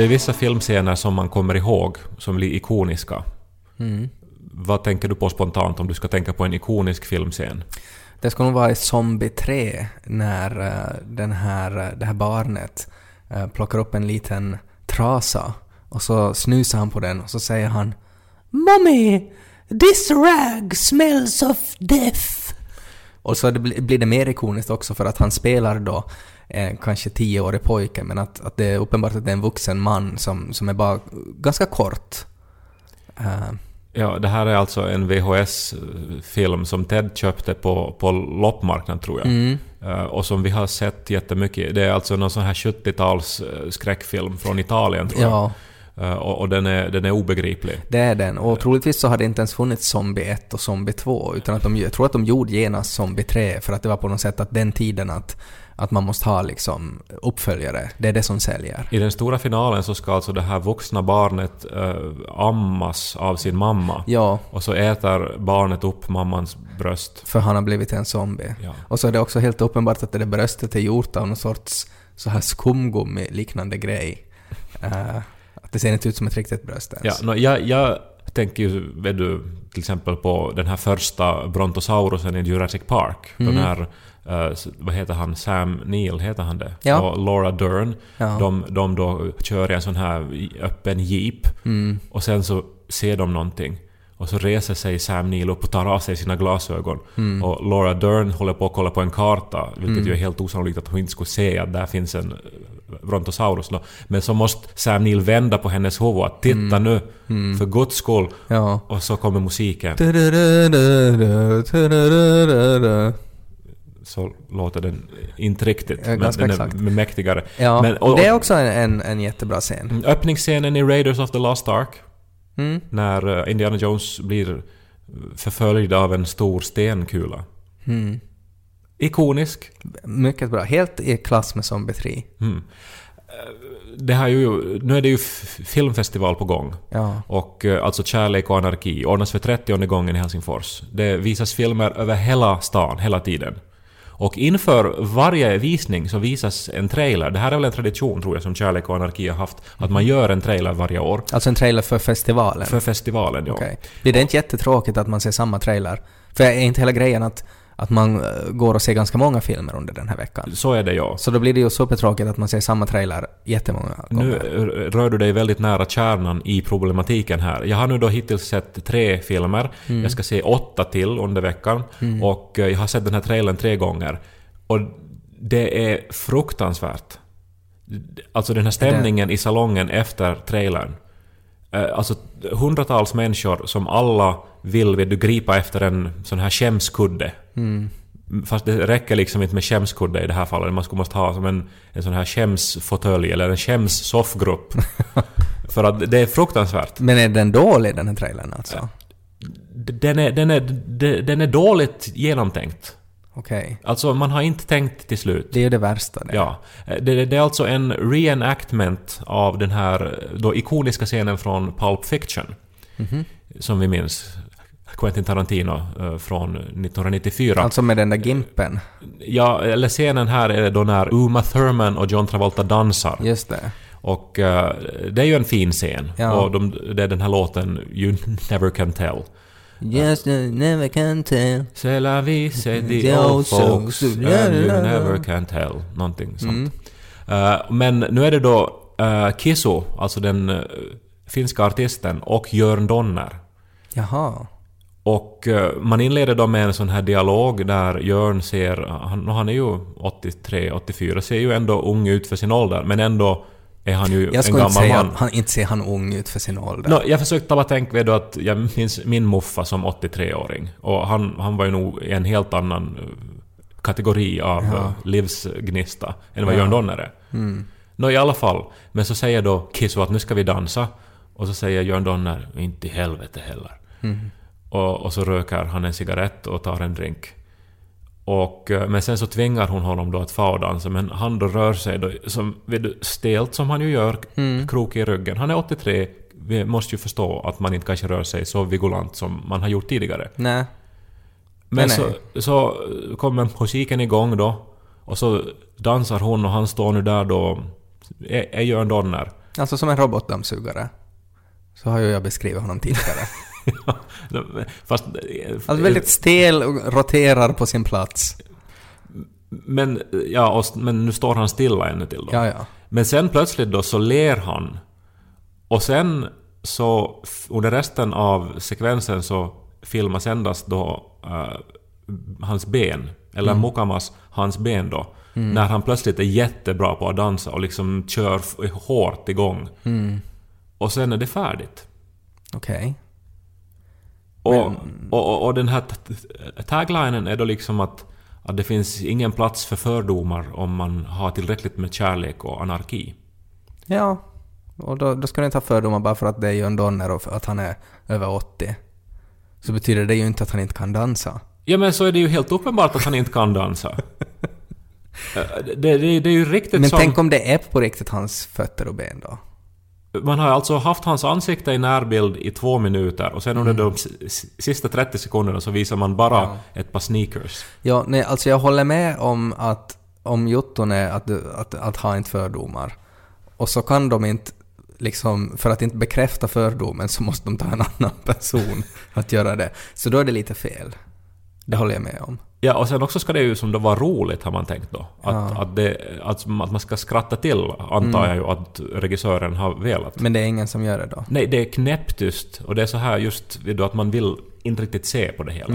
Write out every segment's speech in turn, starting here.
Det är vissa filmscener som man kommer ihåg, som blir ikoniska. Mm. Vad tänker du på spontant om du ska tänka på en ikonisk filmscen? Det ska nog vara i Zombie 3 när eh, den här, eh, det här barnet eh, plockar upp en liten trasa och så snusar han på den och så säger han Mommy! This rag smells of death! Och så blir det mer ikoniskt också för att han spelar då eh, kanske tioårig pojke men att, att det är uppenbart att det är en vuxen man som, som är bara ganska kort. Eh, Ja, det här är alltså en VHS-film som Ted köpte på, på loppmarknaden tror jag. mm. Eh, och som vi har sett jättemycket. Det är alltså någon sån här 70-tals eh, skräckfilm från Italien tror jag. Ja, Eh, och och den, är, den är obegriplig. det är den. Och troligtvis så har det inte ens funnits Zombie 1 och Zombie 2 utan att de, jag tror att de gjorde genast Zombie 3 för att det var på något sätt att den tiden att, att man måste ha liksom uppföljare, det är det som säljer. I den stora finalen så ska alltså det här vuxna barnet eh, ammas av sin mamma. Ja, Och så äter barnet upp mammans bröst. för han har blivit en zombie. Ja. Och så är det också helt uppenbart att det där bröstet är gjort av någon sorts så här skumgummi-liknande grej. Eh, att det ser inte ut som ett riktigt bröst Ja, ens. no, jag, jag tänker ju, vet du, till exempel på den här första brontosaurusen i Jurassic Park. Mhm. Den här, s- vad heter han, Sam Neill, heter han det? Ja. Och Laura Dern. Ja. De, de då kör i en sån här öppen jeep. Mm. Och sen så ser de någonting. Och så reser sig Sam Neill upp och tar av sig sina glasögon. Mm. Och Laura Dern håller på att kolla på en karta, vilket ju är helt osannolikt att hon inte skulle se att där finns en eh, Brontosaurus. då. Men så måste Sam Neill vända på hennes huvud att titta nu, för guds skull. Ja. Och så kommer musiken. Så låter den inte riktigt, men ganska den exakt. är mäktigare. Ja, Men- och- det är också en, en, en jättebra scen. Mm, Öppningsscenen i Raiders of the Lost Ark, Mm. när eh, Indiana Jones blir förföljd av en stor stenkula. Mm. Ikonisk. Mycket bra. Helt i klass med Zombie 3. Mm. Eh, Det har ju, nu är det ju filmfestival på gång. Ja. Och eh, alltså Kärlek och anarki ordnas för 30 gången i Helsingfors. Det visas filmer över hela stan, hela tiden. Och inför varje visning så visas en trailer. Det här är väl en tradition tror jag som Kärlek och anarki har haft. Att man gör en trailer varje år. Alltså en trailer för festivalen. För festivalen, ja. Okej. Blir det inte jättetråkigt att man ser samma trailer? För är inte hela grejen att, att man eh, går och ser ganska många filmer under den här veckan? Så är det ja. Så då blir det ju supertråkigt att man ser samma trailer jättemånga gånger. Nu eh, rör du dig väldigt nära kärnan i problematiken här. Jag har nu då hittills sett tre filmer. Mm. Jag ska se åtta till under veckan. Och eh, jag har sett den här trailern tre gånger. Och det är fruktansvärt. Alltså den här stämningen i salongen efter trailern. Eh, Alltså hundratals människor som alla vill vet du, gripa efter en sån här skämskudde. Mm. Fast det räcker liksom inte med skämskudde i det här fallet. Man skulle måste ha som en, en sån här skämsfåtölj eller en skämssoffgrupp. För att det är fruktansvärt. Men är den dålig den här trailern alltså? D- Den är, den är, den är dåligt genomtänkt. Okej. Alltså man har inte tänkt till slut. Det är ju det värsta det. Ja. Det, det- det är alltså en reenactment av den här då ikoniska scenen från Pulp Fiction. Mhm. Som vi minns. Quentin Tarantino eh, från 1994. Alltså med den där gimpen. Ja, eller scenen här är då när Uma Thurman och John Travolta dansar. Just det. Och eh, det är ju en fin scen. Ja. Och de, det är den här låten You Never Can Tell. Just I never can tell. C'est la vie, c'est the old folks and you never can tell. Någonting sånt. Mm. Eh, men nu är det då uh, Kisu, alltså den eh, finska artisten, och Jörn Donner. Jaha. Och eh, man inleder då med en sån här dialog där Jörn ser, han, han är ju 83, 84, ser ju ändå ung ut för sin ålder, men ändå är han ju en Jag skulle gammal inte säga man. han, inte ser han ung ut för sin ålder. Nå, jag försökte bara tänka vid då att jag minns min muffa som 83-åring. Och han, han var ju nog i en helt annan eh, kategori av Ja. ja. livsgnista än vad Ja. Jörn Donner är. Mm. Nå, i alla fall. Men så säger då Kisso att nu ska vi dansa. Och så säger Jörn Donner inte i helvete heller. Mm. Och, och så röker han en cigarett och tar en drink. Och, eh, men sen så tvingar hon honom då att få dansa, men han då rör sig då som, du, stelt som han ju gör, Mm. krok i ryggen. Han är 83, vi måste ju förstå att man inte kanske rör sig så vigolant som man har gjort tidigare. Nej. Men Nej, så, så kommer musiken igång då, och så dansar hon och han står nu där då, är, är Jörn Donner. Alltså som en robotdammsugare. Så har ju jag beskrivit honom tidigare. Fast... Alltså väldigt stel och roterar på sin plats. Men, ja, och, men nu står han stilla ännu till då. Ja, ja. Men sen plötsligt då så ler han. Och sen så under resten av sekvensen så filmas endast då eh, hans ben, eller Mukamas, hans ben då. När han plötsligt är jättebra på att dansa och liksom kör hårt igång. Och sen är det färdigt. Okej. Och, och, och, och den här taglinen är då liksom att, att det finns ingen plats för fördomar om man har tillräckligt med kärlek och anarki. Ja. Och då, då ska ni inte ha fördomar bara för att det är Jörn Donner och att han är över 80. Så betyder det ju inte att han inte kan dansa. Ja men så är det ju helt uppenbart att han inte kan dansa. Eh, det, det, det är ju riktigt Men som... tänk om det är på riktigt hans fötter och ben då? Man har alltså haft hans ansikte i närbild i två minuter och sen under de s- s- sista 30 sekunderna så visar man bara Ja. ett par sneakers. Ja, nej, alltså jag håller med om att om jotton är att, att, att ha inte fördomar. Och så kan de inte, liksom, för att inte bekräfta fördomen så måste de ta en annan person att göra det. Så då är det lite fel. Det håller jag med om. Ja, och sen också ska det ju som då vara roligt har man tänkt då. Att, Ja. att, det, att, att man ska skratta till antar jag ju att regissören har velat. Men det är ingen som gör det då. Nej, det är knäpptyst och det är så här just då att man vill inte riktigt se på det hela.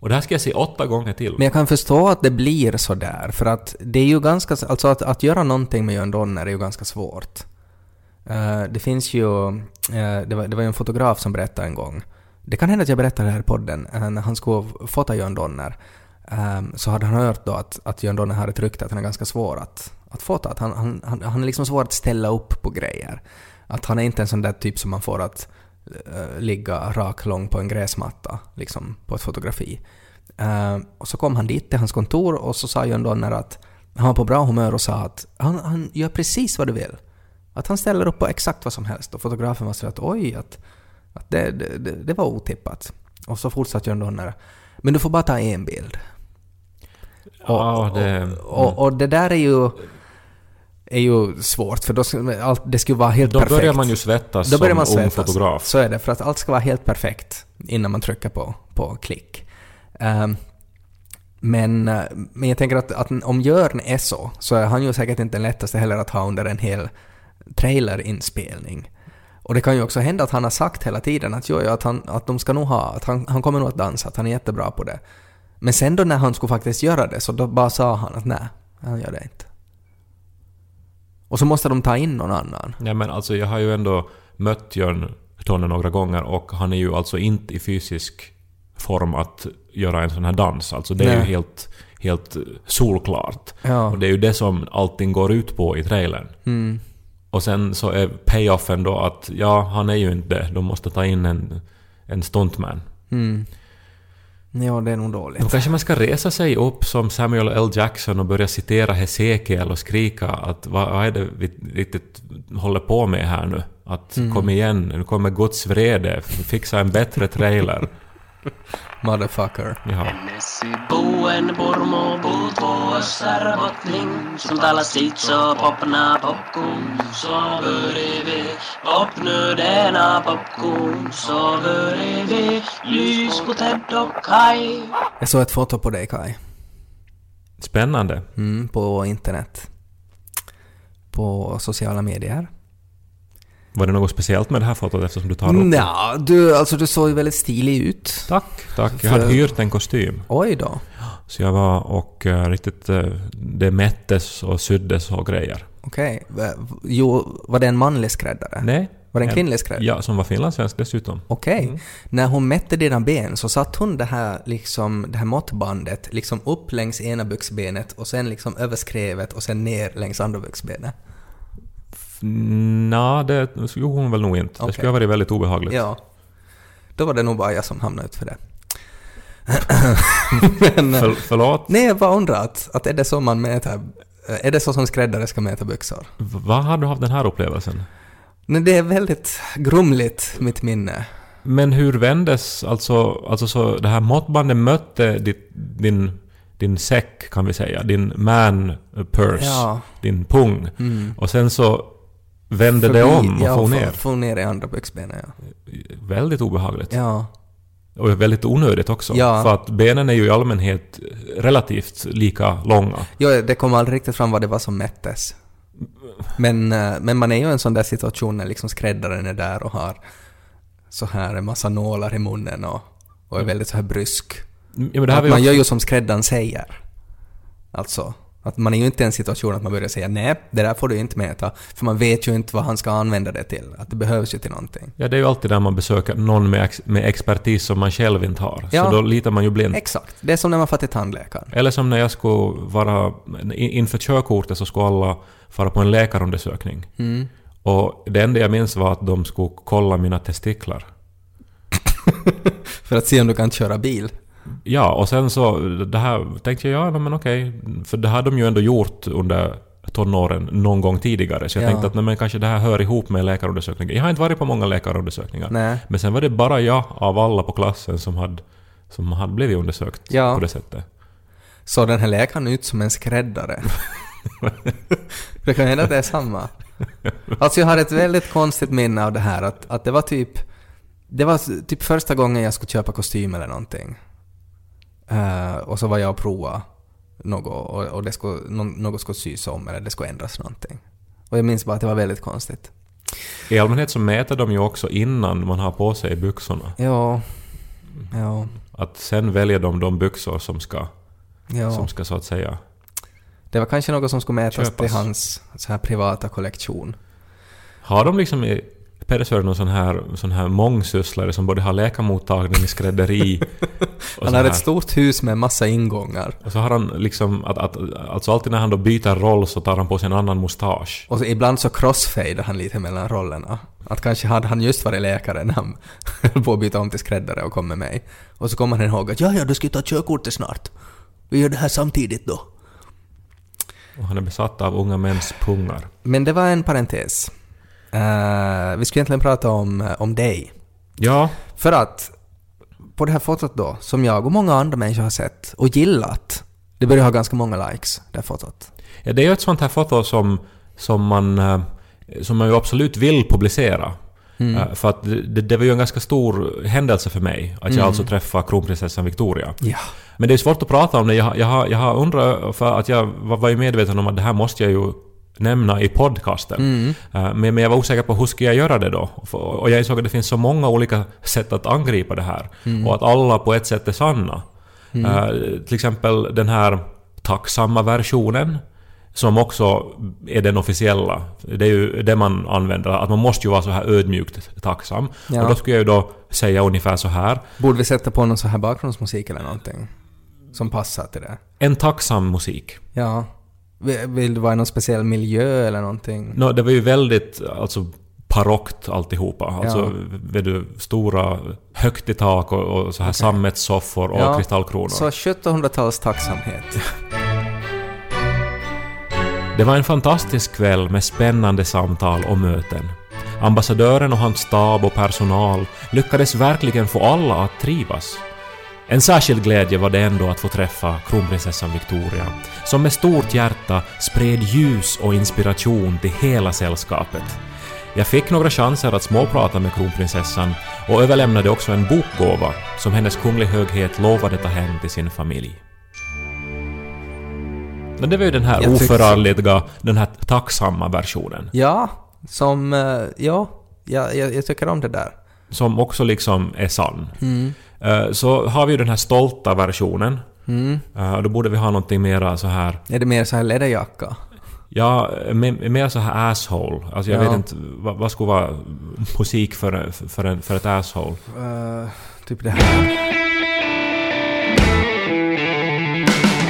Och det här ska jag se åtta gånger till. Men jag kan förstå att det blir så där, för att det är ju ganska... Alltså att, att göra någonting med Jörn Donner är ju ganska svårt. Eh, det finns ju... eh, det, var, det var ju en fotograf som berättade en gång. Det kan hända att jag berättar det här i podden. Eh, när han skulle fota Jörn Donner ehm, så hade han hört då att, att Jörn Donner har ett rykte att han är ganska svår att, att fota. Att han, han, han, han är liksom svår att ställa upp på grejer. Att han är inte en sån där typ som man får att uh, ligga rak lång på en gräsmatta, liksom på ett fotografi. Uh, och så kom han dit till hans kontor och så sa Jörn Donner att han var på bra humör och sa att han, han gör precis vad du vill. Att han ställer upp på exakt vad som helst. Och fotografen var så att oj, att, att det, det, det, var otippat. Och så fortsatte Jörn Donner. Men du får bara ta en bild. ja, det... Och, och det där är ju, är ju svårt för då, allt, det skulle vara helt Då perfekt. börjar man ju svettas Då börjar som man ung svettas. fotograf. Så är det, för att allt ska vara helt perfekt innan man trycker på, på klick. Ehm, men, men jag tänker att, att om Jörn är så, så är han ju säkert inte den lättaste heller att ha under en hel trailerinspelning. Och det kan ju också hända att han har sagt hela tiden att, jo, att, han, att de ska nog ha, att han, han kommer nog att dansa, att han är jättebra på det. Men sen då när han skulle faktiskt göra det, så då bara sa han att nej, han gör det inte. Och så måste de ta in någon annan. Ja, men alltså jag har ju ändå mött Jörn Tonne några gånger och han är ju alltså inte i fysisk form att göra en sån här dans. Alltså det är ju Nej. helt, helt solklart. Ja. Och det är ju det som allting går ut på i trailern. Mm. Och sen så är payoffen då att ja, han är ju inte det. De måste ta in en, en stuntman. Mm. Ja, det är nog Då dåligt. kanske man ska resa sig upp som Samuel L. Jackson och börja citera Hesekiel och skrika att vad, är det vi riktigt håller på med här nu? Att kom igen, nu kommer Guds vrede, fixa en bättre trailer. Motherfucker. Ja. Messi buen purmo puut vuossar bottling Som talar sitt så popna popcorn Så börjar vi Popnu denna popcorn Så börjar vi Lys på Ted och Kai Jag såg ett foto på dig Kai. Spännande. Mm, på internet. På sociala medier. Var det något speciellt med det här fotot eftersom du tar upp? Nja, du, alltså du såg ju väldigt stilig ut. Tack, tack. Jag hade För- hyrt en kostym. Oj då. Så jag var och uh, riktigt... Uh, det mättes och syddes och grejer. Okej. Va- Jo, var det en manlig skräddare? Nej. Var det en kvinnlig skräddare? Ja, som var finlandssvensk dessutom. Okej. När hon mätte dina ben så satt hon det här, liksom, det här måttbandet liksom upp längs ena byxbenet och sen liksom över skrevet och sen ner längs andra byxbenet. Nja, det gjorde hon väl nog inte. Det Okej. skulle ha varit väldigt obehagligt. Ja. Då var det nog bara jag som hamnade ut för det. Men, För, förlåt? nej, jag bara undrar att, att är det så man mäter... Är det så som skräddare ska mäta byxor? Vad har du haft den här upplevelsen? Nej, det är väldigt grumligt, mitt minne. Men hur vändes, alltså, alltså så det här måttbandet mötte ditt, din, din säck kan vi säga, din man purse, Ja. din pung. Mm. Och sen så vände det om och ja, for ner. For ner i andra byxbenet, ja. Väldigt obehagligt. Ja. Och väldigt onödigt också. Ja. För att benen är ju i allmänhet relativt lika långa. Jo, det kom aldrig riktigt fram vad det var som mättes. Men, eh, men man är ju i en sån där situation när liksom skräddaren är där och har så här en massa nålar i munnen och, och är väldigt så här brysk. Ja, man också- gör ju som skräddaren säger. Alltså, att man är ju inte i en situation att man börjar säga nej, det där får du inte mäta, för man vet ju inte vad han ska använda det till. Att det behövs ju till någonting. Ja, det är ju alltid där man besöker någon med, ex med expertis som man själv inte har. Ja. Så då litar man ju blint. Exakt. Det är som när man får till tandläkaren. Eller som när jag skulle vara... in- Inför körkortet så skulle alla fara på en läkarundersökning. Mm. Och det enda jag minns var att de skulle kolla mina testiklar. För att se om du kan köra bil. Ja, och sen så... Det här tänkte jag, ja men okej. För det hade de ju ändå gjort under tonåren någon gång tidigare. Så jag Ja. tänkte att nej, men kanske det här hör ihop med läkarundersökningen. Jag har inte varit på många läkarundersökningar. Nej. Men sen var det bara jag av alla på klassen som hade, som hade blivit undersökt Ja. på det sättet. Så den här läkaren ut som en skräddare. det kan hända att det är samma. Alltså jag har ett väldigt konstigt minne av det här att, att det var typ... Det var typ första gången jag skulle köpa kostym eller någonting. Eh, och så var jag och prova något och, och det skulle, nå- något skulle sys om eller det skulle ändras någonting. Och jag minns bara att det var väldigt konstigt. I allmänhet så mäter de ju också innan man har på sig byxorna. Ja. Ja. Att sen väljer de de byxor som ska, Ja. som ska så att säga... Det var kanske något som skulle mätas Köpas. till hans så här privata kollektion. Har de liksom i Pedersöre någon sån här, sån här mångsysslare som både har läkarmottagning, skrädderi och Han har ett stort hus med massa ingångar. Och så har han liksom... Att, att, alltså alltid när han då byter roll så tar han på sig en annan mustasch. Och så ibland så crossfadear han lite mellan rollerna. Att kanske hade han just varit läkare när han höll på att byta om till skräddare och kom med mig. Och så kommer han ihåg att ja, ja, du ska ju ta körkortet snart. Vi gör det här samtidigt då. Och han är besatt av unga mäns pungar. Men det var en parentes. Eh, vi skulle egentligen prata om, eh, om dig. Ja, För att på det här fotot då, som jag och många andra människor har sett och gillat, det börjar ha ganska många likes, det här fotot. Ja, det är ju ett sånt här foto som, som, man, eh, som man ju absolut vill publicera. Eh, För att det, det var ju en ganska stor händelse för mig, att jag alltså träffade kronprinsessan Victoria. Ja. Men det är svårt att prata om det. Jag, jag, jag har undrat, för att jag var, var ju medveten om att det här måste jag ju nämna i podcasten. Eh, Men, men jag var osäker på hur ska jag göra det då? Och jag insåg att det finns så många olika sätt att angripa det här. Och att alla på ett sätt är sanna. Eh, till exempel den här tacksamma versionen. Som också är den officiella. Det är ju det man använder. Att man måste ju vara så här ödmjukt tacksam. Ja. Och då skulle jag ju då säga ungefär så här. Borde vi sätta på någon så här bakgrundsmusik eller någonting? Som passar till det? En tacksam musik. Ja. Vill du vara i någon speciell miljö eller någonting? No, det var ju väldigt alltså, parockt alltihopa. Alltså, Ja. vet du, stora, högt i tak och, och så här sammetssoffor och Ja, kristallkronor. Så 1700-tals tacksamhet. Det var en fantastisk kväll med spännande samtal och möten. Ambassadören och hans stab och personal lyckades verkligen få alla att trivas. En särskild glädje var det ändå att få träffa kronprinsessan Victoria, som med stort hjärta spred ljus och inspiration till hela sällskapet. Jag fick några chanser att småprata med kronprinsessan och överlämnade också en bokgåva som hennes kunglig höghet lovade ta hem till sin familj. Men det var ju den här Jag tycker- oförargliga, den här tacksamma versionen. Ja, som... eh, Ja, ja jag, jag tycker om det där. Som också liksom är sann. Mm. Eh, Så har vi ju den här stolta versionen. Mm. Eh, Då borde vi ha någonting mera så här... Är det mer så här läderjacka? Ja, me- mer så här asshole. Alltså jag Ja. vet inte, vad, vad skulle vara musik för, för, en, för ett asshole? Eh, typ det här.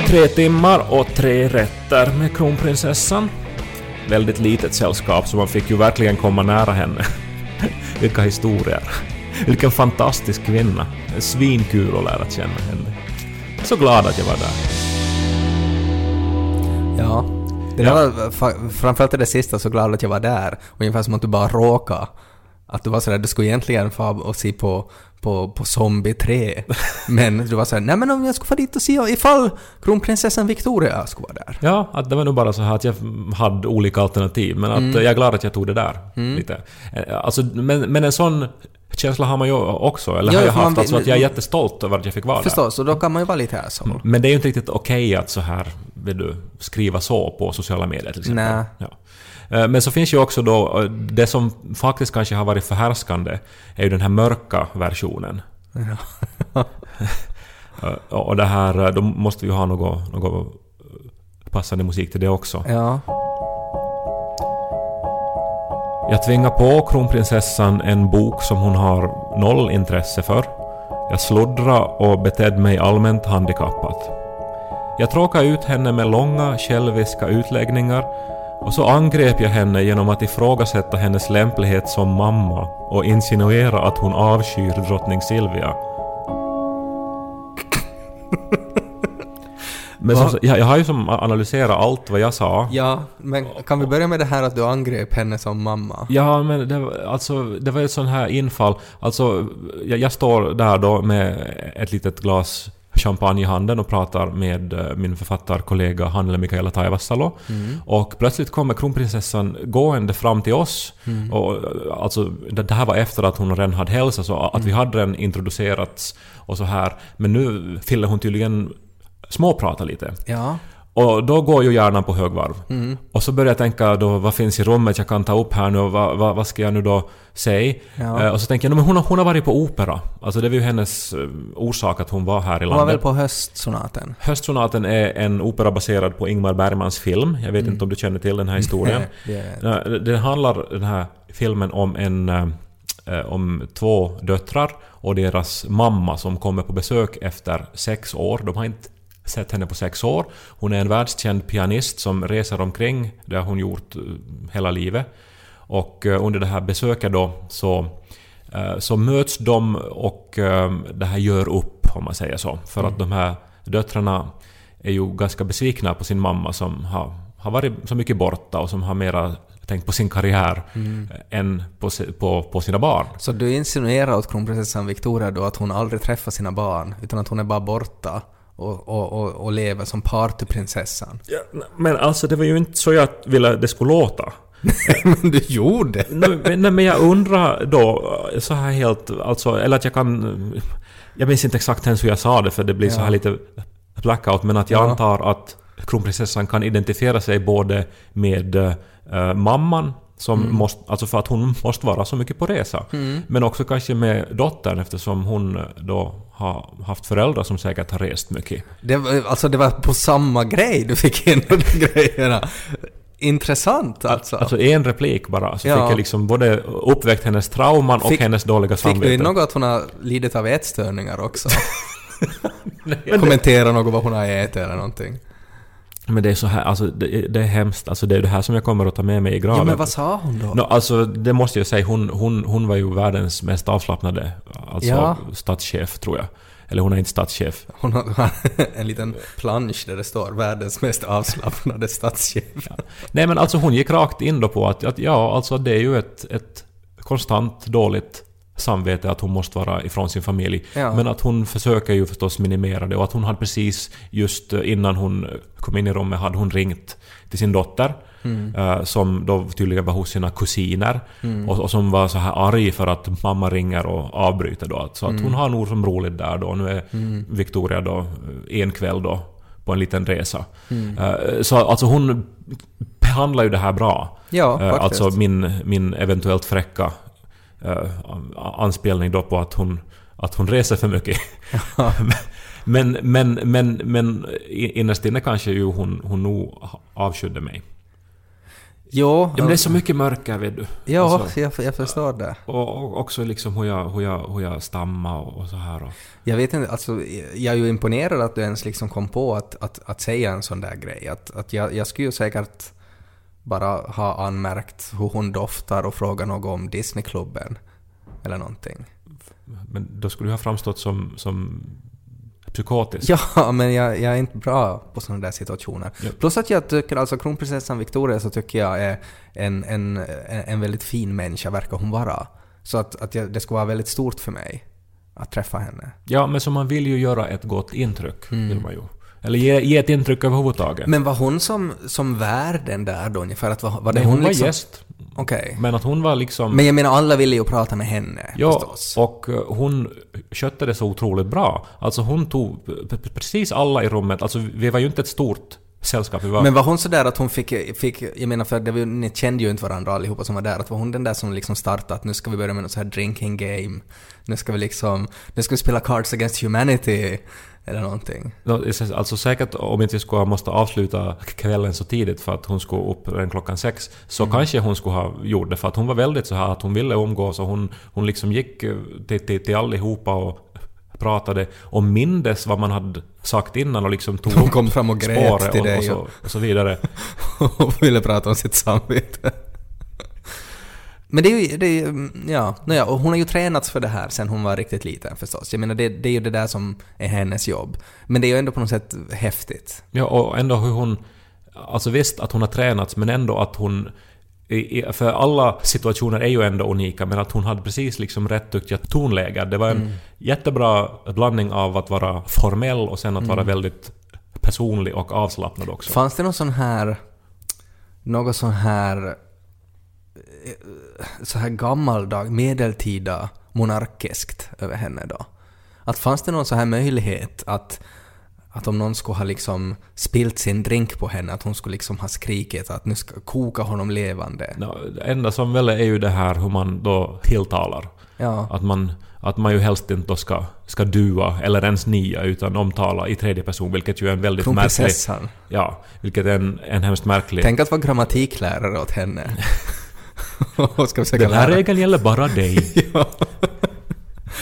Tre timmar och tre rätter med kronprinsessan. Väldigt litet sällskap, så man fick ju verkligen komma nära henne. Vilka historier. Vilken fantastisk kvinna. Svinkul att lära känna henne. Så glad att jag var där. Ja. Det Ja. var, framförallt det sista, så glad att jag var där. Ungefär som att du bara råkade Att du var sådär, du skulle egentligen få och se på, på, på Zombie 3. Men du var såhär, nej men om jag skulle få dit och se ifall kronprinsessan Victoria skulle vara där. Ja, att det var nog bara så här att jag hade olika alternativ, men att Mm. jag är glad att jag tog det där. Lite. Eh, Alltså, men, men en sån känsla har man ju också, eller Ja, har jag för man haft, alltså att jag är jättestolt över att jag fick vara där. Förstås, och då kan man ju vara lite asshole. Men det är ju inte riktigt okej att så här, vill du, skriva så på sociala medier till exempel. Nej. Ja. Eh, Men så finns ju också då, eh, det som faktiskt kanske har varit förhärskande, är ju den här mörka versionen. Eh, Och det här, då måste vi ju ha något, något passande musik till det också. Ja. Jag tvingar på kronprinsessan en bok som hon har noll intresse för. Jag sluddrar och betedde mig allmänt handikappat. Jag tråkade ut henne med långa själviska utläggningar och så angrep jag henne genom att ifrågasätta hennes lämplighet som mamma och insinuera att hon avskyr drottning Silvia. Men som, jag, jag har ju som analyserat allt vad jag sa. Ja, men kan vi börja med det här att du angrep henne som mamma? Ja, men det, var- alltså, det var ett sånt här infall. Alltså, jag, jag står där då med ett litet glas champagne i handen och pratar med eh, min författarkollega Hannele Mikaela Taivasalo. Och plötsligt kommer kronprinsessan gående fram till oss. Och, eh, alltså, det, det här var efter att hon redan hade hälsat, så att vi hade redan introducerats och så här. Men nu ville hon tydligen småprata lite. Ja. Och då går ju hjärnan på högvarv. Och så börjar jag tänka då, vad finns i rummet jag kan ta upp här nu och vad, vad, vad ska jag nu då säga? Ja. Eh, och så tänker jag, "No, men hon har, hon har varit på opera. Alltså det var ju hennes eh, orsak att hon var här i Hon var väl landet. på höstsonaten? Höstsonaten är en opera baserad på Ingmar Bergmans film. Jag vet inte om du känner till den här historien. Den handlar, den här filmen, om en... eh, om två döttrar och deras mamma som kommer på besök efter sex år. De har inte sett henne på sex år. Hon är en världskänd pianist som reser omkring. Det har hon gjort eh, hela livet. Och eh, under det här besöket då så, eh, så möts de och det här gör upp, om man säger så. För att de här döttrarna är ju ganska besvikna på sin mamma som har, har varit så mycket borta och som har mera tänkt på sin karriär eh, än på, på, på sina barn. Så du insinuerar åt kronprinsessan Victoria då att hon aldrig träffar sina barn, utan att hon är bara borta och, och, och, och lever som partyprinsessan? men alltså det var ju inte så jag ville att det skulle låta. men du gjorde! Nej, men- jag undrar då, eh, så här helt, alltså, eller att jag kan... Jag minns inte exakt ens hur jag sa det för det blir så Ja. här lite blackout, men att jag Ja. antar att kronprinsessan kan identifiera sig både med eh, mamman, som Mm. måste, alltså för att hon måste vara så mycket på resa, men också kanske med dottern eftersom hon då har haft föräldrar som säkert har rest mycket. Det var, alltså det var på samma grej du fick in de grejerna. Intressant alltså. Alltså en replik bara, så Ja. fick jag liksom både uppväckt hennes trauman och Fick- hennes dåliga Fick du samvete. in något att hon har lidit av ätstörningar också? Kommentera något vad hon har ätit eller någonting. Men det är så här, alltså det, det är hemskt. Alltså det är det här som jag kommer att ta med mig i graven. Ja men vad sa hon då? No, alltså det måste jag säga, hon, hon, hon var ju världens mest avslappnade alltså, Ja. statschef tror jag. Eller hon är inte statschef. Hon har en liten plansch där det står världens mest avslappnade statschef. Nej men alltså hon gick rakt in då på att, att ja, alltså det är ju ett, ett konstant dåligt samvete att hon måste vara ifrån sin familj. Ja. Men att hon försöker ju förstås minimera det och att hon hade precis just innan hon kom in i rummet hade hon ringt till sin dotter. eh, som då tydligen var hos sina kusiner. Och, och som var så här arg för att mamma ringer och avbryter då. Så att hon har nog som roligt där då. Nu är Victoria då eh, en kväll då på en liten resa. Eh, Så alltså hon behandlar ju det här bra. Ja, Eh, faktiskt. Alltså min, min eventuellt fräcka eh, anspelning då på att hon, att hon reser för mycket. men, men, men, men innerst inne kanske ju hon, hon nog avskydde mig. Jo, Ja, men det är så mycket mörker vet du. ja Alltså, jag, jag förstår det. och, och också liksom hur jag, hur jag, hur jag stammar och, och så här. Och, Jag vet inte, alltså jag är ju imponerad att du ens liksom kom på att, att, att säga en sån där grej. Att, att jag, jag skulle ju säkert bara ha anmärkt hur hon doftar och fråga något om Disneyklubben. Eller någonting. men då skulle jag ha framstått som, som psykotisk. Ja, men jag, jag är inte bra på sådana där situationer. Ja. Plus att jag tycker, alltså kronprinsessan Victoria så tycker jag är en, en, en väldigt fin människa, verkar hon vara. Så att, att jag, det skulle vara väldigt stort för mig att träffa henne. Ja, men så man vill ju göra ett gott intryck, vill man ju. Eller ge, ge ett intryck överhuvudtaget. Men var hon som, som värden där då ungefär? Att var, var det Nej, hon var liksom, gäst. Okej. Men att hon var liksom... Men jag menar, alla ville ju prata med henne Ja, förstås. och eh, hon skötte det så otroligt bra. Alltså hon tog precis alla i rummet. Alltså vi var ju inte ett stort sällskap. Vi var... Men var hon så där att hon fick, fick jag menar för det var, ni kände ju inte varandra allihopa som var där, att var hon den där som liksom startade att nu ska vi börja med något så här drinking game, nu ska vi liksom, nu ska vi spela Cards Against Humanity, eller någonting. Alltså säkert om inte skulle ha måste avsluta kvällen så tidigt för att hon skulle upp redan klockan sex, så Mm. kanske hon skulle ha gjort det. För att hon var väldigt så här att hon ville umgås och hon, hon liksom gick eh, till, till, till allihopa och pratade och mindes vad man hade sagt innan och liksom tog Hon kom fram och grät till och, dig och, så, och så vidare. och ville prata om sitt samvete. Men det är ju, det är ju, ja, nåja, och hon har ju tränats för det här sen hon var riktigt liten förstås. Jag menar, det, det är ju det där som är hennes jobb. Men det är ju ändå på något sätt häftigt. Ja, och ändå hur hon... Alltså visst att hon har tränats, men ändå att hon... För alla situationer är ju ändå unika, men att hon hade precis liksom rätt tyckte jag tonläge. Det var en jättebra blandning av att vara formell och sen att vara väldigt personlig och avslappnad också. Fanns det någon sån här... Något sån här... eh, Så här gammaldag, medeltida monarkiskt över henne då? Att fanns det någon så här möjlighet att, att om någon skulle ha liksom spilt sin drink på henne, att hon skulle liksom ha skrikit att nu ska koka honom levande? Nå, Det enda som väl är ju det här hur man då tilltalar. Ja. Att man, att man ju helst inte då ska, ska dua eller ens nia utan omtala i tredje person, vilket ju är en väldigt märklig... Kronprinsessan. Ja, vilket är en, en hemskt märklig... Tänk att vara grammatiklärare åt henne. ska försöka Den här lära. regeln gäller bara dig. ja.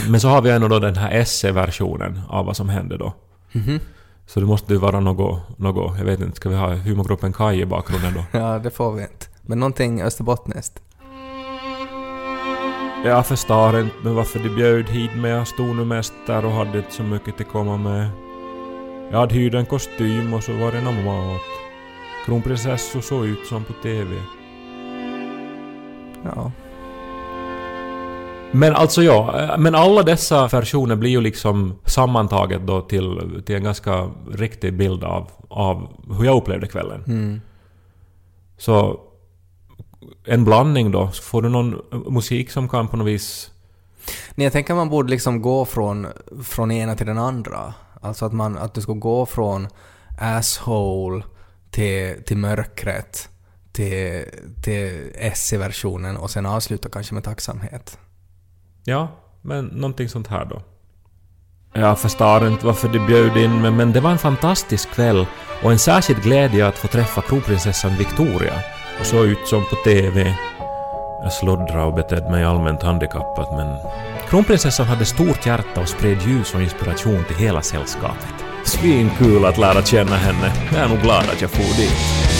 Men så har vi ändå då den här esse-versionen av vad som hände då. Mhm. Så det måste ju vara något, något, jag vet inte, ska vi ha humorgruppen Kaj i bakgrunden då? ja, det får vi inte. Men någonting österbottniskt. Jag förstår inte nu varför de bjöd hit mig. Jag stod nu mest där och hade inte så mycket till komma med. Jag hade hyrt en kostym och så var det någon mat. Kronprinsessor såg ut som på TV. Ja. Men alltså ja, eh, men alla dessa versioner blir ju liksom sammantaget då till, till en ganska riktig bild av, av hur jag upplevde kvällen. Mm. Så en blandning då. Får du någon musik som kan på något vis... Nej, jag tänker att man borde liksom gå från, från ena till den andra. Alltså att, man, att du ska gå från asshole till, till mörkret till, till S-versionen och sen avsluta kanske med tacksamhet. Ja, men någonting sånt här då. Jag förstår inte varför de bjöd in mig, men det var en fantastisk kväll och en särskild glädje att få träffa kronprinsessan Victoria och såg ut som på TV. Jag sloddrade och betedde mig allmänt handikappat, men kronprinsessan hade stort hjärta och spred ljus och inspiration till hela sällskapet. Svinkul att lära känna henne. Jag är nog glad att jag for dit.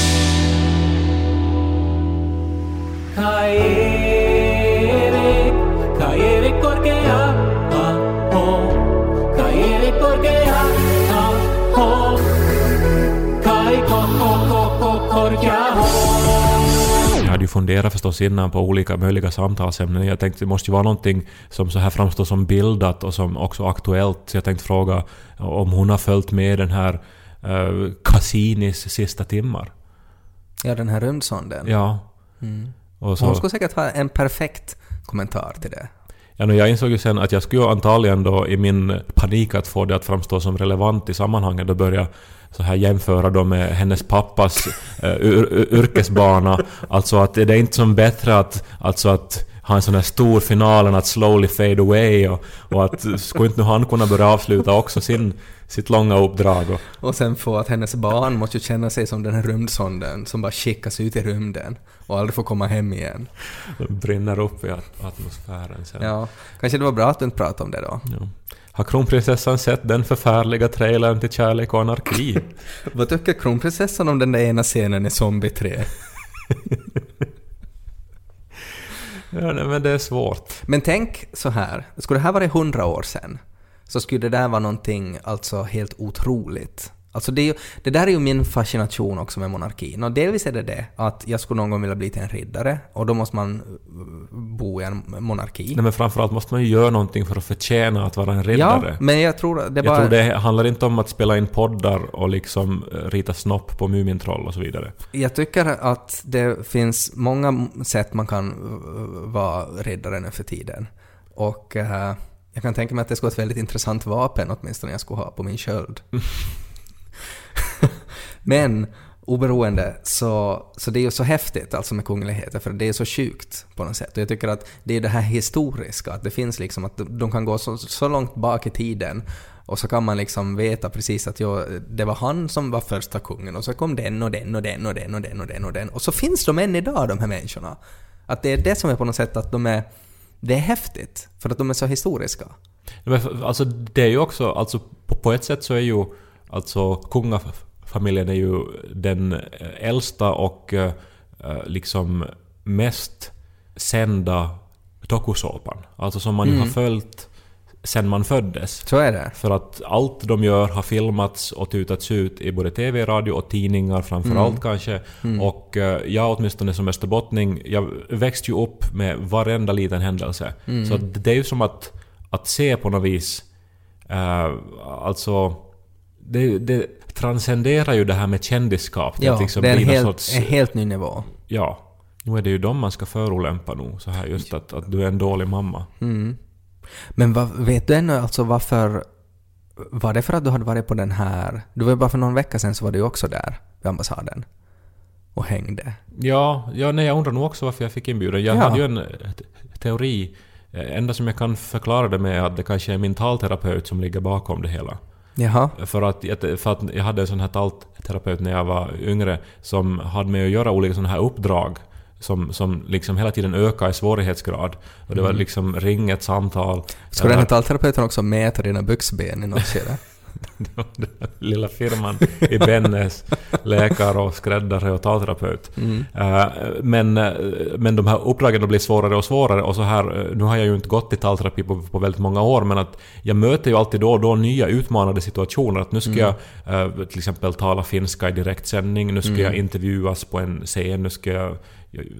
Jag hade ju funderat förstås innan på olika möjliga samtalsämnen. Jag tänkte det måste ju vara någonting som så här framstår som bildat och som också aktuellt. Så jag tänkte fråga om hon har följt med den här uh, Cassinis sista timmar. Ja, den här rymdsonden. Ja. Mm. Och så, Hon skulle säkert ha en perfekt kommentar till det. ja, jag insåg ju sen att jag skulle antagligen då i min panik att få det att framstå som relevant i sammanhanget då börja så här jämföra då med hennes pappas uh, yrkesbana. Alltså att det är inte som bättre att, alltså att ha en sån här stor final än att slowly fade away och, och att skulle inte nu han kunna börja avsluta också sin, sitt långa uppdrag och, Och sen få att hennes barn måste ju känna sig som den här rymdsonden som bara skickas ut i rymden och aldrig får komma hem igen. brinner upp i at- atmosfären sen. Ja, kanske det var bra att du inte pratade om det då. Ja. Har kronprinsessan sett den förfärliga trailern till Kärlek och anarki? Vad tycker kronprinsessan om den där ena scenen i Zombie 3? ja, nej, men det är svårt. Men tänk så här, skulle det här vara hundra år sedan så skulle det där vara någonting alltså helt otroligt Alltså det, ju, det där är ju min fascination också med monarkin. Och delvis är det det att jag skulle någon gång vilja bli till en riddare och då måste man eh, bo i en monarki. Nej, men framförallt måste man ju göra någonting för att förtjäna att vara en riddare. Ja, men jag tror det Jag bara... tror det handlar inte om att spela in poddar och liksom eh, rita snopp på Mumintroll och så vidare. Jag tycker att det finns många sätt man kan uh, vara riddare nu för tiden. Och uh, jag kan tänka mig att det skulle vara ett väldigt intressant vapen åtminstone jag skulle ha på min sköld. Men oberoende så, så det är ju så häftigt alltså med kungligheter för det är så sjukt på något sätt. Och jag tycker att det är det här historiska, att det finns liksom att de kan gå så, så långt bak i tiden och så kan man liksom veta precis att jo, det var han som var första kungen och så kom den och den och den och den och den och den och den och så finns de än idag de här människorna. Att det är det som är på något sätt att de är... Det är häftigt för att de är så historiska. Men alltså det är ju också, alltså på, ett sätt så är ju alltså kungafamiljen är ju den eh, äldsta och eh, eh, liksom mest sända dokusåpan. Alltså som man ju har följt sen man föddes. Så är det. För att allt de gör har filmats och tutats ut i både TV, radio och tidningar framförallt kanske. Och eh, jag åtminstone som österbottning, jag växte ju upp med varenda liten händelse. Så att det är ju som att, att se på något vis, eh, alltså det, det transcenderar ju det här med kändisskap. Det Ja, att liksom det är en helt, sorts- en helt ny nivå. Ja. Nu är det ju dem man ska förolämpa nog, så här just att, att du är en dålig mamma. Mm. Men vad, vet du ännu alltså varför... Var det för att du hade varit på den här... Du var ju bara för någon vecka sedan så var du också där vid ambassaden. Och hängde. Ja, ja nej, jag undrar nog också varför jag fick inbjudan. Jag Ja. hade ju en eh, te- teori. Eh, enda som jag kan förklara det med är att det kanske är min talterapeut som ligger bakom det hela. Jaha. För att, jag- för att jag hade en sån här talterapeut när jag var yngre som hade med att göra olika såna här uppdrag som, som liksom hela tiden ökade i svårighetsgrad. Och det var liksom ring ett samtal. Ska den här talterapeuten också mäta dina byxben i något skede? Lilla firman i Bennes, läkare och skräddare och talterapeut. Eh, men, eh, men de här uppdragen blir svårare och svårare och så här, eh, nu har jag ju inte gått i talterapi på, på väldigt många år men att jag möter ju alltid då och då nya utmanande situationer. Att nu ska jag eh, till exempel tala finska i direktsändning, nu ska jag intervjuas på en scen, nu ska jag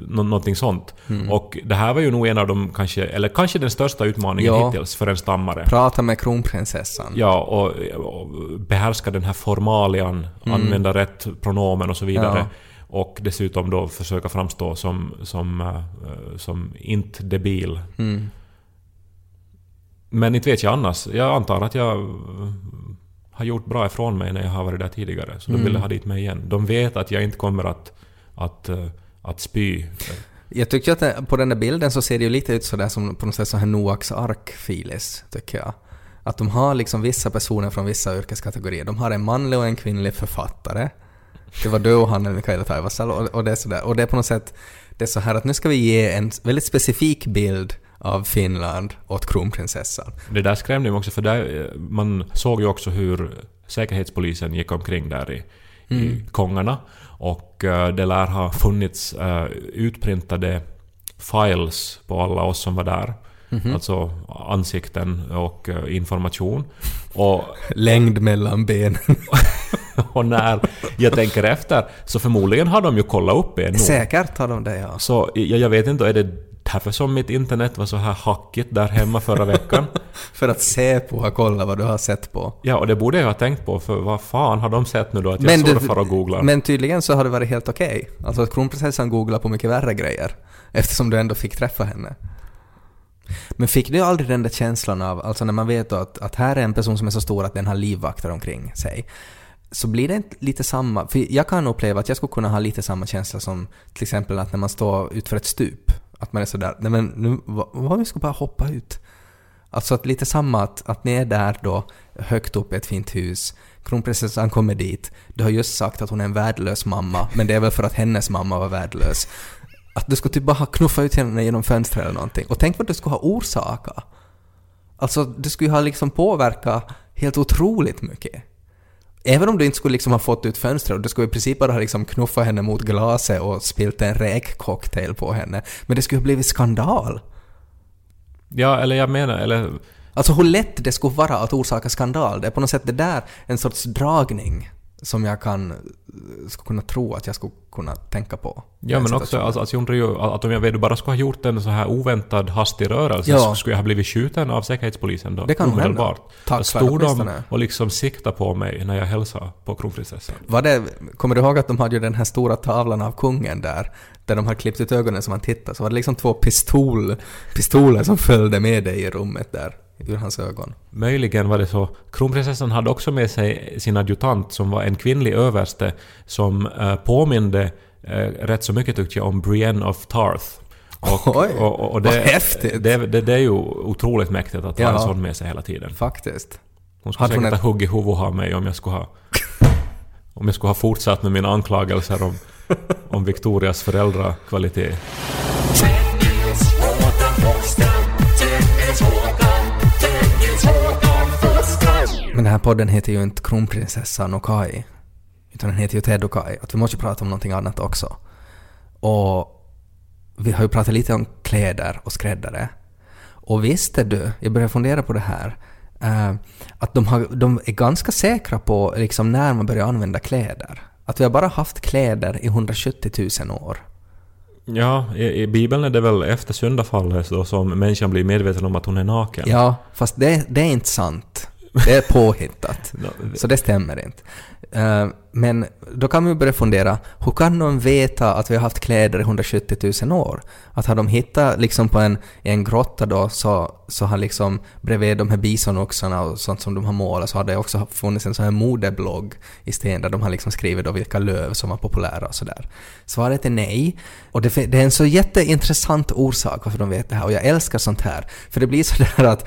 Nå- någonting sånt. Och det här var ju nog en av de kanske, eller kanske den största utmaningen Ja. hittills för en stammare. Prata med kronprinsessan. Ja, och, och behärska den här formalian, använda rätt pronomen och så vidare. Ja. Och dessutom då försöka framstå som, som, eh, som inte debil. Mm. Men inte vet jag annars. Jag antar att jag eh, har gjort bra ifrån mig när jag har varit där tidigare. Så de vill ha dit mig igen. De vet att jag inte kommer att, att, eh, att spy. Jag tycker att det, på den där bilden så ser det ju lite ut sådär som på något sätt så här Noaks ark-filis, tycker jag. Att de har liksom vissa personer från vissa yrkeskategorier. De har en manlig och en kvinnlig författare. Det var du och han, Mikaela Taivasalo, och, och det är sådär. Och det är på något sätt, det är så här att nu ska vi ge en väldigt specifik bild av Finland åt kronprinsessan. Det där skrämde mig också för där, eh, man såg ju också hur säkerhetspolisen gick omkring där i, i Kongarna. Och eh, det lär ha funnits eh, utprintade files på alla oss som var där. Alltså ansikten och eh, information. Och, Längd mellan benen. och när jag tänker efter så förmodligen har de ju kollat upp er nog. Säkert har de det, ja. Så jag, jag vet inte, är det därför som mitt internet var så här hackigt där hemma förra veckan? För att Säpo har kollat vad du har sett på. Ja, och det borde jag ha tänkt på, för vad fan har de sett nu då att jag du- surfar och googlar? men tydligen så har det varit helt okej. Alltså att kronprinsessan googlar på mycket värre grejer. Eftersom du ändå fick träffa henne. Men fick du aldrig den där känslan av, alltså när man vet att, att här är en person som är så stor att den har livvakter omkring sig. Så blir det inte lite samma, för jag kan uppleva att jag skulle kunna ha lite samma känsla som till exempel att när man står utför ett stup. Att man är sådär, nej men nu, vad, vad om vi ska bara hoppa ut? Alltså att lite samma att, att ni är där då, högt upp i ett fint hus. Kronprinsessan kommer dit. Du har just sagt att hon är en värdelös mamma, men det är väl för att hennes mamma var värdelös. Att du skulle typ bara knuffa ut henne genom fönstret eller någonting. Och tänk vad du skulle ha orsakat. Alltså, du skulle ju ha liksom påverkat helt otroligt mycket. Även om du inte skulle liksom ha fått ut fönstret och du skulle i princip bara ha liksom knuffat henne mot glaset och spilt en räkcocktail på henne. Men det skulle ha blivit skandal. Ja, eller jag menar, eller... Alltså hur lätt det skulle vara att orsaka skandal. Det är på något sätt det där en sorts dragning som jag kan, skulle kunna tro att jag skulle kunna tänka på. Ja, men också alltså, alltså, undrar ju att om jag vet, du bara skulle ha gjort en så här oväntad hastig rörelse Ja. så skulle jag ha blivit skjuten av säkerhetspolisen då. Det kan hända. omedelbart. Tacklar Då stod de och liksom siktade på mig när jag hälsade på kronprinsessan. Var det, kommer du ihåg att de hade ju den här stora tavlan av kungen där, där de hade klippt ut ögonen som man tittade, så var det liksom två pistol, pistoler som följde med dig i rummet där, ur hans ögon. Möjligen var det så. Kronprinsessan hade också med sig sin adjutant som var en kvinnlig överste som eh, påminde eh, rätt så mycket tyckte jag om Brienne of Tarth. Och, Oj, och, och, och vad det, häftigt. Det, det, det är ju otroligt mäktigt att ha Ja. en sån med sig hela tiden. Faktiskt. Hon skulle Hade säkert ett- ha huggit huvudet av mig om jag skulle ha... om jag skulle ha fortsatt med mina anklagelser om, om Victorias föräldrakvalitet. Men den här podden heter ju inte Kronprinsessan och Kai, utan den heter ju Ted och Kai. Att vi måste prata om någonting annat också. Och vi har ju pratat lite om kläder och skräddare. Och visste du, jag började fundera på det här, eh, att de, har, de är ganska säkra på liksom när man börjar använda kläder. Att vi har bara haft kläder i 170 000 år. Ja, i, i Bibeln är det väl efter syndafallet då som människan blir medveten om att hon är naken. Ja, fast det, det är inte sant. Det är påhittat. Så det stämmer inte. Eh, Men då kan man ju börja fundera, hur kan de veta att vi har haft kläder i 170 000 år? Att har de hittat liksom på en, en grotta då så, så har liksom bredvid de här bisonoxarna och sånt som de har målat så har det också funnits en sån här modeblogg i sten där de har liksom skrivit då vilka löv som var populära och sådär. Svaret är nej. Och det, det är en så jätteintressant orsak varför de vet det här och jag älskar sånt här. För det blir sådär att,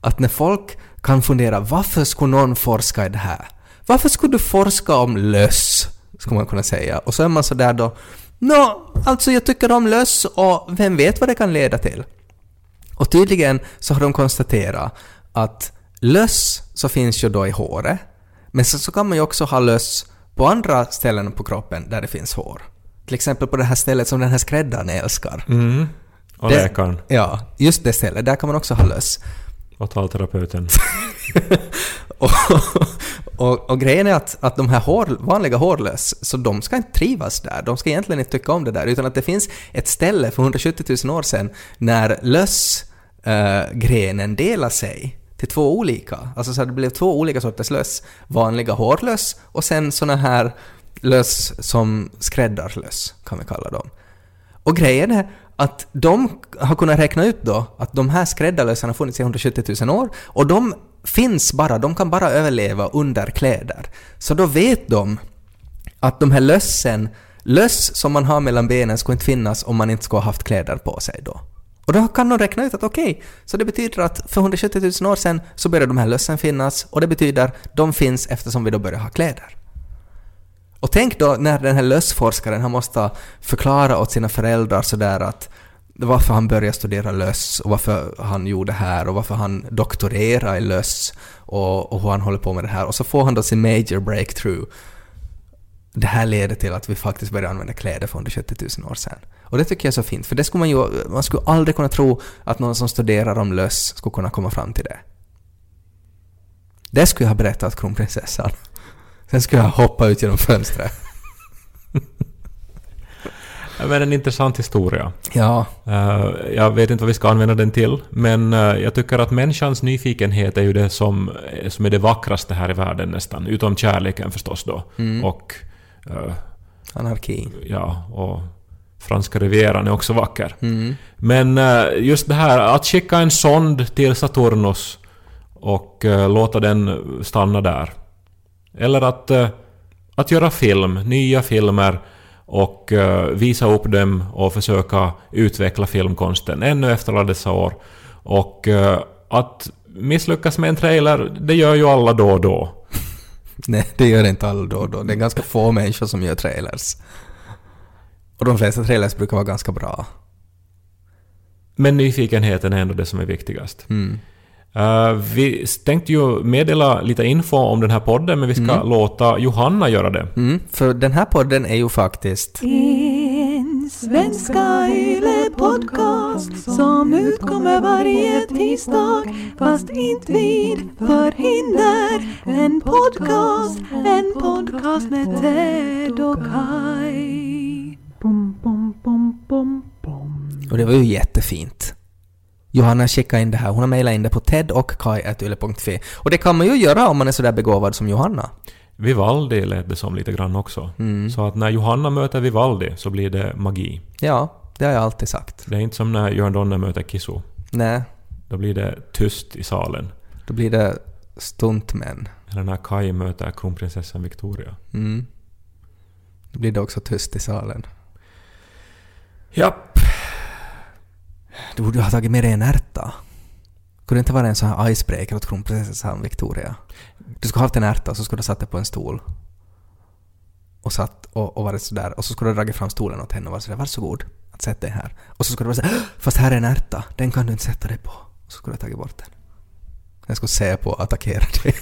att när folk kan fundera varför skulle någon forska i det här? Varför skulle du forska om löss? Skulle man kunna säga. Och så är man sådär då Nå, alltså jag tycker om löss och vem vet vad det kan leda till? Och tydligen så har de konstaterat att löss så finns ju då i håret. Men så, så kan man ju också ha löss på andra ställen på kroppen där det finns hår. Till exempel på det här stället som den här skräddaren älskar. Mm. Och läkaren Ja, just det stället. Där kan man också ha löss och talterapeuten. och, och, och grejen är att, att de här hår, vanliga hårlös, så de ska inte trivas där. De ska egentligen inte tycka om det där, utan att det finns ett ställe för 170 000 år sedan när lössgrenen eh, äh, delar sig till två olika. Alltså så det blev två olika sorters löss. Vanliga hårlöss och sen såna här löss som skräddarlöss, kan vi kalla dem. Och grejen är att de har kunnat räkna ut då att de här skräddarlösarna har funnits i 170 000 år och de finns bara, de kan bara överleva under kläder. Så då vet de att de här lössen, löss som man har mellan benen skulle inte finnas om man inte skulle ha haft kläder på sig då. Och då kan de räkna ut att okej, så det betyder att för 170 000 år sedan så började de här lössen finnas och det betyder de finns eftersom vi då börjar ha kläder. Och tänk då när den här lössforskaren han måste förklara åt sina föräldrar sådär att varför han började studera löss och varför han gjorde det här och varför han doktorerar i löss och, och hur han håller på med det här. Och så får han då sin major breakthrough. Det här leder till att vi faktiskt börjar använda kläder för 170 000 år sedan. Och det tycker jag är så fint, för det skulle man ju, man skulle aldrig kunna tro att någon som studerar om löss skulle kunna komma fram till det. Det skulle jag ha berättat kronprinsessan. Sen skulle jag hoppa ut genom fönstret. Men en intressant historia. Ja, Eh, jag vet inte vad vi ska använda den till, men eh, jag tycker att människans nyfikenhet är ju det som, som är det vackraste här i världen nästan. Utom kärleken förstås då. Och, eh, anarki. ja, och franska rivieran är också vacker. Mm. Men just det här att skicka en sond till Saturnus och låta den stanna där. Eller att, eh, att göra film, nya filmer och eh, visa upp dem och försöka utveckla filmkonsten ännu efter alla dessa år. Och eh, att misslyckas med en trailer, det gör ju alla då och då. Nej, det gör inte alla då och då. Det är ganska få människor som gör trailers. Och de flesta trailers brukar vara ganska bra. Men nyfikenheten är ändå det som är viktigast. Mm. Eh, vi tänkte ju meddela lite info om den här podden, men vi ska låta Johanna göra det. Mm, för den här podden är ju faktiskt... Svenska Yle Podcast som utkommer varje tisdag fast inte vid förhinder. En podcast, en podcast med Ted och bom. Och det var ju jättefint. Johanna skickade in det här, hon har mejlat in det på ted och kai.yle.fi. Och det kan man ju göra om man är sådär begåvad som Johanna. Vivaldi lät det som lite grann också. Mm. Så att när Johanna möter Vivaldi så blir det magi. Ja, det har jag alltid sagt. Det är inte som när Jörn Donner möter Kisso. Nej, Då blir det tyst i salen. då blir det stuntmän. Eller när Kai möter kronprinsessan Victoria. Mm. Då blir det också tyst i salen. Japp. Du borde ha tagit med dig en ärta. Kunde det inte vara en sån här icebreaker åt kronprinsessan Victoria? Du skulle ha haft en ärta och så skulle du ha satt dig på en stol. Och satt och, och varit sådär. Och så skulle du ha dragit fram stolen åt henne och varit sådär varsågod att sätta dig här. Och så skulle du vara såhär fast här är en ärta, den kan du inte sätta dig på. Och så skulle du ha tagit bort den. Den skulle se på och attackera dig.